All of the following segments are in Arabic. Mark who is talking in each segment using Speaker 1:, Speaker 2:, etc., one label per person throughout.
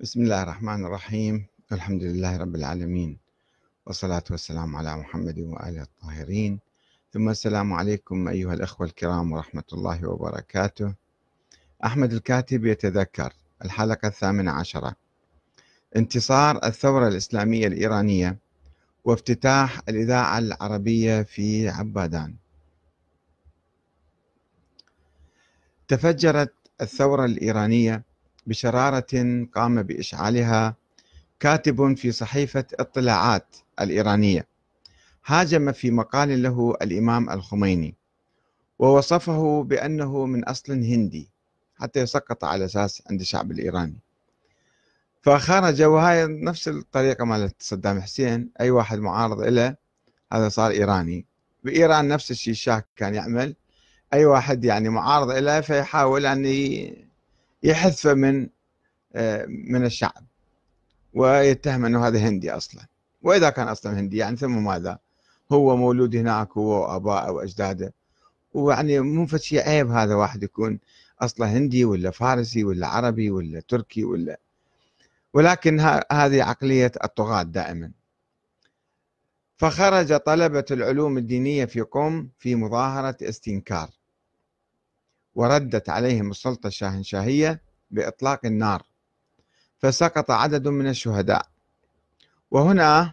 Speaker 1: بسم الله الرحمن الرحيم. الحمد لله رب العالمين. والصلاة والسلام على محمد وآله الطاهرين. ثم السلام عليكم أيها الأخوة الكرام ورحمة الله وبركاته. أحمد الكاتب يتذكر الحلقة الثامنة عشرة. انتصار الثورة الإسلامية الإيرانية وافتتاح الإذاعة العربية في عبادان. تفجرت الثورة الإيرانية بشرارة قام بإشعالها كاتب في صحيفة اطلاعات الإيرانية. هاجم في مقال له الإمام الخميني ووصفه بأنه من أصل هندي حتى يسقط على أساس عند الشعب الإيراني. فخرج وهاي نفس الطريقة مالت صدام حسين أي واحد معارض له هذا صار إيراني. بإيران نفس الشيء الشاه كان يعمل أي واحد يعني معارض له فيحاول أن يحذفه من آه، من الشعب ويتهم أنه هذا هندي أصلا. وإذا كان أصلا هندي يعني ثم ماذا؟ هو مولود هناك هو وأبائه وأجداده. ويعني مو شيء عيب هذا واحد يكون اصله هندي ولا فارسي ولا عربي ولا تركي ولا. ولكن هذه عقلية الطغاة دائما. فخرج طلبة العلوم الدينية في قم في مظاهرة استنكار. وردت عليهم السلطة الشاهنشاهية بإطلاق النار فسقط عدد من الشهداء. وهنا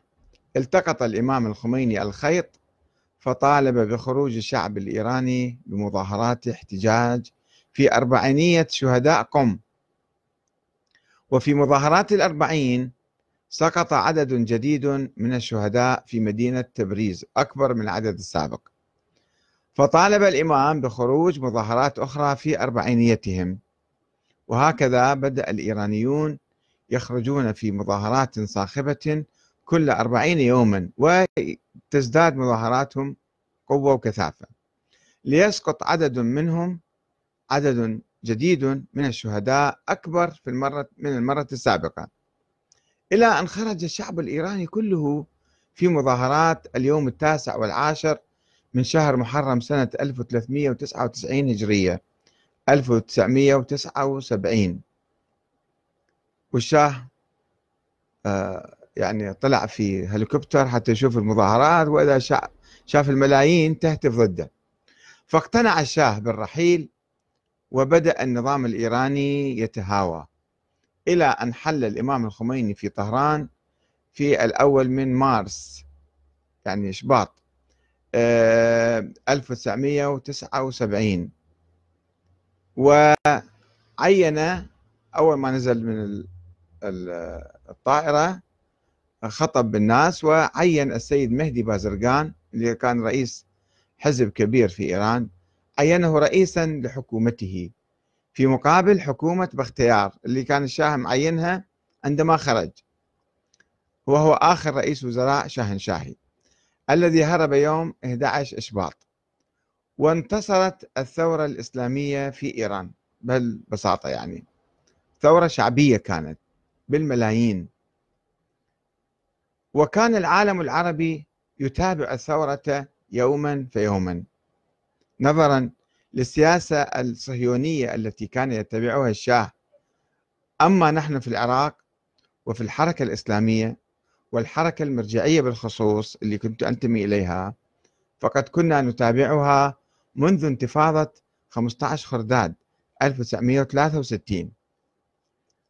Speaker 1: التقط الإمام الخميني الخيط فطالب بخروج الشعب الإيراني بمظاهرات احتجاج في أربعينية شهداء قم. وفي مظاهرات الأربعين سقط عدد جديد من الشهداء في مدينة تبريز أكبر من العدد السابق. فطالب الإمام بخروج مظاهرات أخرى في أربعينيتهم. وهكذا بدأ الإيرانيون يخرجون في مظاهرات صاخبة كل أربعين يوما وتزداد مظاهراتهم قوة وكثافة. ليسقط عدد منهم عدد جديد من الشهداء أكبر في المرة من المرة السابقة. إلى أن خرج الشعب الإيراني كله في مظاهرات اليوم التاسع والعاشر من شهر محرم سنة 1399 هجرية 1979 والشاه آه يعني طلع في هليكوبتر حتى يشوف المظاهرات وإذا شاف الملايين تهتف ضده. فاقتنع الشاه بالرحيل وبدأ النظام الإيراني يتهاوى. إلى أن حل الإمام الخميني في طهران في الأول من مارس يعني شباط 1979 وعين أول ما نزل من الطائرة خطب بالناس وعين السيد مهدي بازرقان اللي كان رئيس حزب كبير في إيران عينه رئيسا لحكومته. في مقابل حكومة بختيار اللي كان الشاه معينها عندما خرج. وهو آخر رئيس وزراء شاهنشاهي. الذي هرب يوم 11 إشباط وانتصرت الثورة الإسلامية في إيران بالبساطة يعني ثورة شعبية كانت بالملايين. وكان العالم العربي يتابع الثورة يوما فيوما. نظرا للسياسة الصهيونية التي كان يتبعها الشاه أما نحن في العراق وفي الحركة الإسلامية والحركة المرجعية بالخصوص اللي كنت أنتمي إليها فقد كنا نتابعها منذ انتفاضة 15 خرداد 1963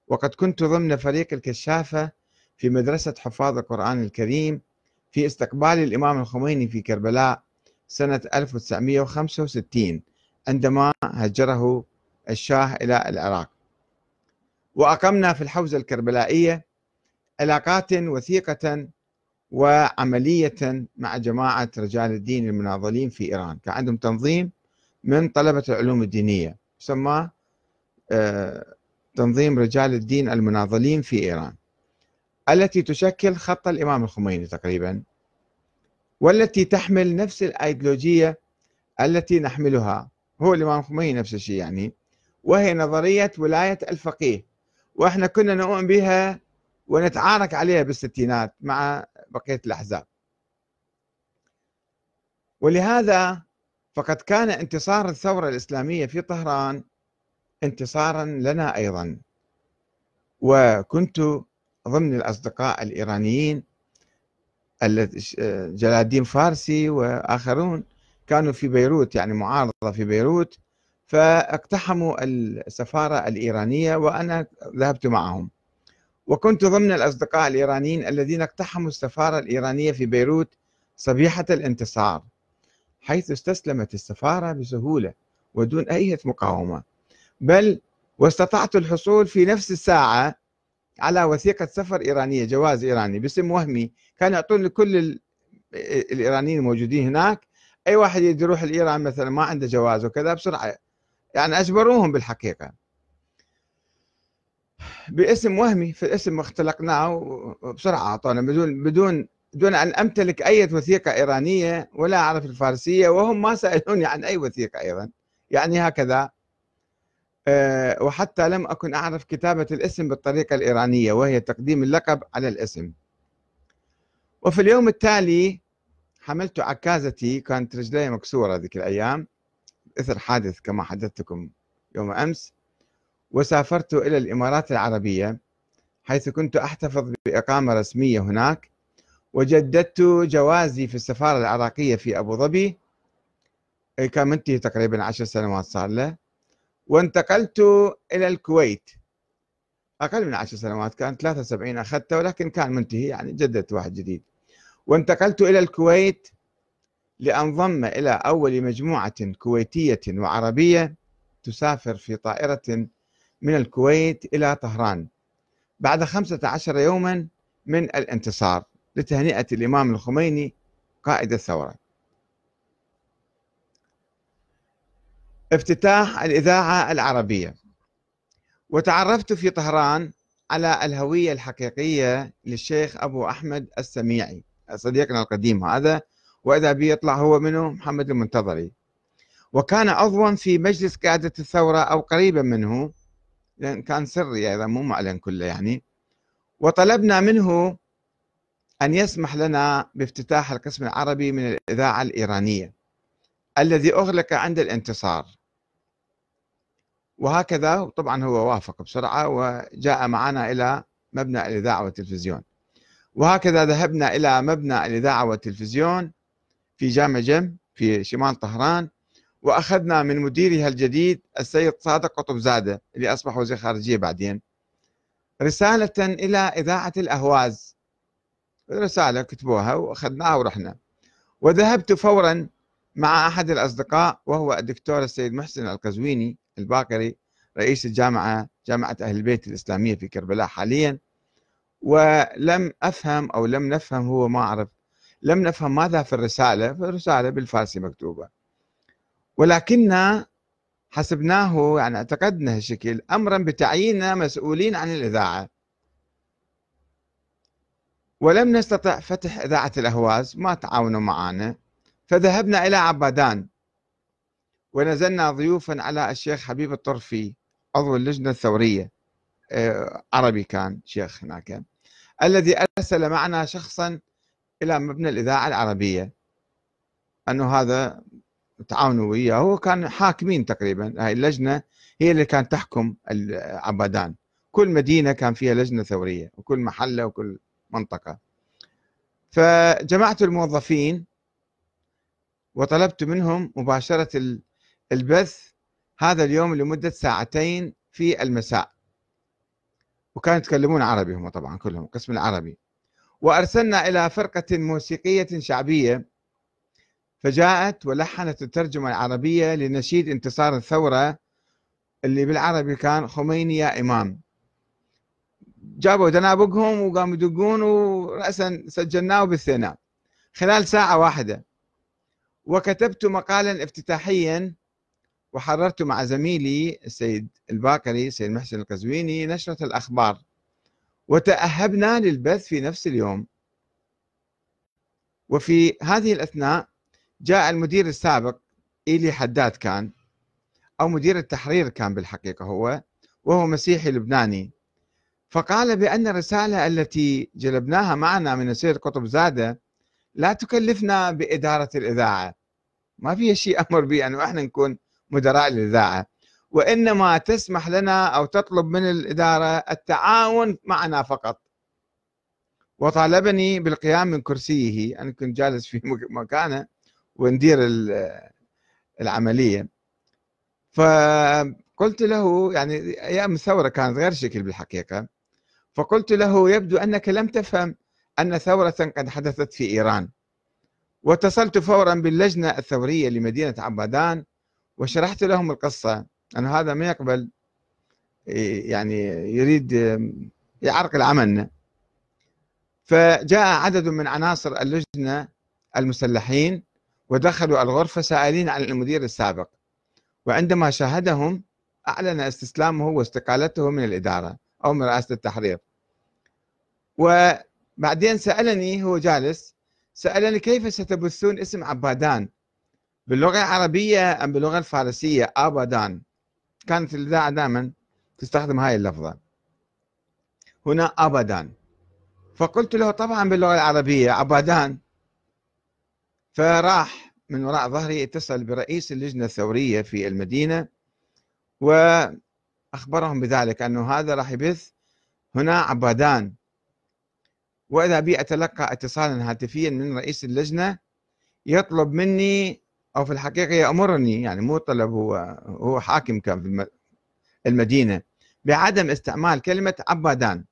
Speaker 1: وقد كنت ضمن فريق الكشافة في مدرسة حفاظ القرآن الكريم في استقبال الإمام الخميني في كربلاء سنة 1965 عندما هجره الشاه إلى العراق. وأقمنا في الحوزة الكربلائية علاقات وثيقة وعملية مع جماعة رجال الدين المناضلين في إيران. كان عندهم تنظيم من طلبة العلوم الدينية يسمى آه، تنظيم رجال الدين المناضلين في إيران التي تشكل خط الإمام الخميني تقريبا والتي تحمل نفس الأيديولوجية التي نحملها. هو الإمام الخميني نفس الشيء يعني. وهي نظرية ولاية الفقيه. وإحنا كنا نؤمن بها ونتعارك عليها بالستينات مع بقية الأحزاب. ولهذا فقد كان انتصار الثورة الإسلامية في طهران انتصارا لنا أيضا. وكنت ضمن الأصدقاء الإيرانيين جلال الدين فارسي وآخرون كانوا في بيروت يعني معارضة في بيروت فاقتحموا السفارة الإيرانية وأنا ذهبت معهم. وكنت ضمن الأصدقاء الإيرانيين الذين اقتحموا السفارة الإيرانية في بيروت صبيحة الانتصار حيث استسلمت السفارة بسهولة ودون أي مقاومة بل واستطعت الحصول في نفس الساعة على وثيقة سفر إيرانية جواز إيراني باسم وهمي كان يعطون لكل الإيرانيين الموجودين هناك أي واحد يريد يروح الإيران مثلا ما عنده جواز وكذا بسرعة يعني أجبروهم بالحقيقة. باسم وهمي في الاسم اختلقناه بسرعة أعطونا. بدون بدون دون أن أمتلك أي وثيقة إيرانية ولا أعرف الفارسية وهم ما سألوني عن أي وثيقة أيضا. يعني هكذا. آه، وحتى لم أكن أعرف كتابة الاسم بالطريقة الإيرانية وهي تقديم اللقب على الاسم. وفي اليوم التالي حملت عكازتي كانت رجلي مكسورة ذيك الأيام. إثر حادث كما حدثتكم يوم أمس. وسافرت إلى الإمارات العربية حيث كنت أحتفظ بإقامة رسمية هناك وجددت جوازي في السفارة العراقية في أبو ظبي كان منتهي تقريبا عشر سنوات صار له. وانتقلت إلى الكويت. أقل من عشر سنوات كان 73 أخذته ولكن كان منتهي يعني جددت واحد جديد. وانتقلت إلى الكويت لأنضم إلى أول مجموعة كويتية وعربية تسافر في طائرة من الكويت إلى طهران. بعد خمسة عشر يوما من الانتصار لتهنئة الإمام الخميني قائد الثورة. افتتاح الإذاعة العربية. وتعرفت في طهران على الهوية الحقيقية للشيخ أبو أحمد السميعي صديقنا القديم هذا وإذا بي يطلع هو منه محمد المنتظري. وكان عضوا في مجلس قيادة الثورة أو قريبا منه لأن كان سري أيضا مو معلن كله يعني. وطلبنا منه أن يسمح لنا بافتتاح القسم العربي من الإذاعة الإيرانية الذي أغلق عند الانتصار. وهكذا طبعا هو وافق بسرعة وجاء معنا إلى مبنى الإذاعة والتلفزيون. وهكذا ذهبنا إلى مبنى الإذاعة والتلفزيون في جامع جم في شمال طهران. وأخذنا من مديرها الجديد السيد صادق قطب زادة اللي أصبح وزير خارجية بعدين. رسالة إلى إذاعة الأهواز. رسالة كتبوها وأخذناها ورحنا. وذهبت فورا مع أحد الأصدقاء وهو الدكتور السيد محسن القزويني الباقري رئيس الجامعة جامعة أهل البيت الإسلامية في كربلاء حاليا. ولم أفهم أو لم نفهم هو ما أعرف لم نفهم ماذا في الرسالة. في الرسالة بالفارسي مكتوبة. ولكننا حسبناه يعني اعتقدنا هالشكل أمرا بتعييننا مسؤولين عن الإذاعة. ولم نستطع فتح إذاعة الأهواز ما تعاونوا معنا فذهبنا إلى عبادان ونزلنا ضيوفا على الشيخ حبيب الطرفي عضو اللجنة الثورية. آه، عربي كان شيخ هناك الذي أرسل معنا شخصا إلى مبنى الإذاعة العربية. أنه هذا تعاونوا وياه. هو كان حاكمين تقريبا. هاي اللجنة هي اللي كانت تحكم عبادان كل مدينة كان فيها لجنة ثورية وكل محلة وكل منطقة. فجمعت الموظفين وطلبت منهم مباشرة البث هذا اليوم لمدة ساعتين في المساء. وكانوا يتكلمون عربي هم طبعا كلهم قسم العربي. وأرسلنا إلى فرقة موسيقية شعبية فجاءت ولحنت الترجمة العربية لنشيد انتصار الثورة اللي بالعربي كان خميني يا إمام جابوا دنابقهم وقاموا يدقون ورأسا سجلناه بالثناء. خلال ساعة واحدة وكتبت مقالا افتتاحيا وحررت مع زميلي السيد الباكري السيد محسن القزويني نشرة الأخبار. وتأهبنا للبث في نفس اليوم. وفي هذه الأثناء جاء المدير السابق إيلي حداد كان أو مدير التحرير كان بالحقيقة هو وهو مسيحي لبناني. فقال بأن الرسالة التي جلبناها معنا من السيد قطب زادة لا تكلفنا بإدارة الإذاعة. ما فيها شيء أمر به أنه إحنا نكون مدراء الإذاعة وإنما تسمح لنا أو تطلب من الإدارة التعاون معنا فقط. وطالبني بالقيام من كرسيه. أنا كنت جالس في مكانه. وندير العملية. فقلت له يعني أيام الثورة كانت غير شكل بالحقيقة. فقلت له يبدو أنك لم تفهم أن ثورة قد حدثت في إيران. واتصلت فورا باللجنة الثورية لمدينة عبادان وشرحت لهم القصة. أن هذا ما يقبل يعني يريد يعرقل عملنا فجاء عدد من عناصر اللجنة المسلحين. ودخلوا الغرفة سائلين عن المدير السابق. وعندما شاهدهم أعلن استسلامه واستقالته من الإدارة أو من رئاسة التحرير. وبعدين سألني هو جالس سألني كيف ستبثون اسم عبادان؟ باللغة العربية أم باللغة الفارسية؟ آبادان كانت الإذاعة دائما تستخدم هاي اللفظة. هنا أبدان فقلت له طبعا باللغة العربية عبادان. فراح من وراء ظهري اتصل برئيس اللجنة الثورية في المدينة وأخبرهم بذلك أنه هذا راح يبث هنا عبادان. وإذا بي أتلقى اتصالا هاتفيا من رئيس اللجنة يطلب مني أو في الحقيقة يأمرني يعني مو طلب هو هو حاكم كان في المدينة بعدم استعمال كلمة عبادان.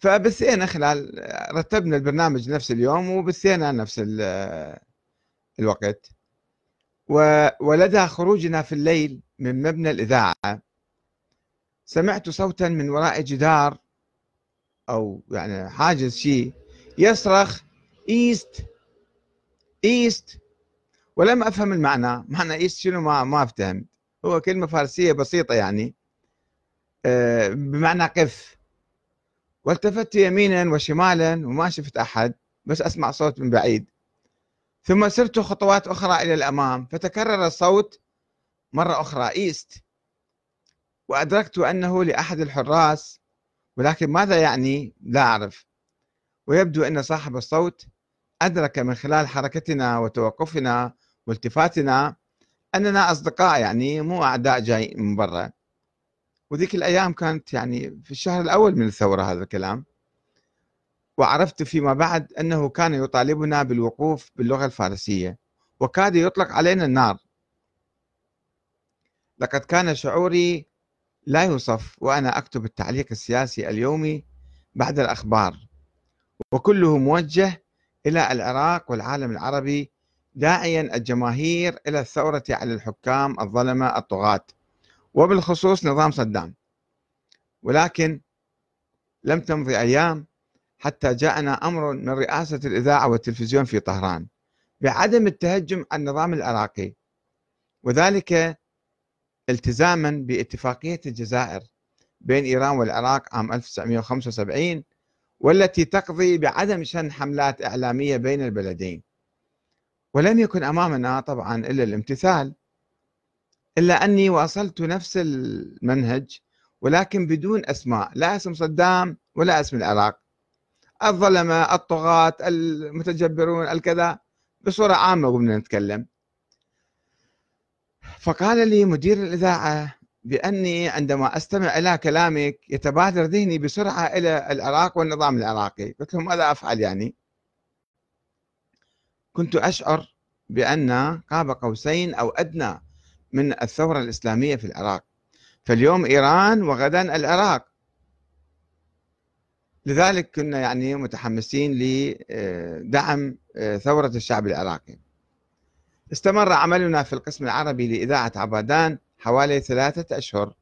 Speaker 1: فبثينا خلال رتبنا البرنامج نفس اليوم وبثينا نفس الوقت. ولدى خروجنا في الليل من مبنى الإذاعة. سمعت صوتا من وراء جدار أو يعني حاجز شيء يصرخ ایست ایست. ولم أفهم المعنى. معنى ایست شنو؟ ما ما فهمت هو كلمة فارسية بسيطة يعني. آه، بمعنى قف. والتفت يمينا وشمالا وما شفت أحد بس أسمع صوت من بعيد. ثم سرت خطوات أخرى إلى الأمام فتكرر الصوت مرة أخرى إيست وأدركت أنه لأحد الحراس ولكن ماذا يعني؟ لا أعرف. ويبدو أن صاحب الصوت أدرك من خلال حركتنا وتوقفنا والتفاتنا أننا أصدقاء يعني مو أعداء جاي من برا. وذيك الأيام كانت يعني في الشهر الأول من الثورة هذا الكلام وعرفت فيما بعد أنه كان يطالبنا بالوقوف باللغة الفارسية وكاد يطلق علينا النار. لقد كان شعوري لا يوصف وأنا أكتب التعليق السياسي اليومي بعد الأخبار وكله موجه إلى العراق والعالم العربي داعيا الجماهير إلى الثورة على الحكام الظلمة الطغاة. وبالخصوص نظام صدام ولكن لم تمضي أيام حتى جاءنا أمر من رئاسة الإذاعة والتلفزيون في طهران بعدم التهجم على النظام العراقي وذلك التزاما باتفاقية الجزائر بين إيران والعراق عام 1975 والتي تقضي بعدم شن حملات إعلامية بين البلدين. ولم يكن أمامنا طبعا إلا الامتثال إلا أني وأصلت نفس المنهج ولكن بدون أسماء لا اسم صدام ولا اسم العراق. الظلمة الطغاة المتجبرون الكذا بصورة عامة قمنا نتكلم. فقال لي مدير الإذاعة بأني عندما أستمع إلى كلامك يتبادر ذهني بسرعة إلى العراق والنظام العراقي. قلت له ماذا أفعل يعني؟ كنت أشعر بأن قاب قوسين أو أدنى من الثورة الإسلامية في العراق. فاليوم إيران وغدا العراق. لذلك كنا يعني متحمسين لدعم آه، ثورة الشعب العراقي. استمر عملنا في القسم العربي لإذاعة عبادان حوالي ثلاثة أشهر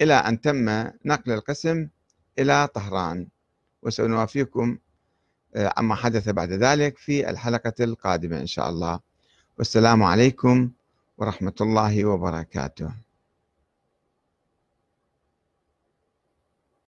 Speaker 1: إلى أن تم نقل القسم إلى طهران. وسنوافيكم آه، عما حدث بعد ذلك في الحلقة القادمة إن شاء الله. والسلام عليكم ورحمة الله وبركاته.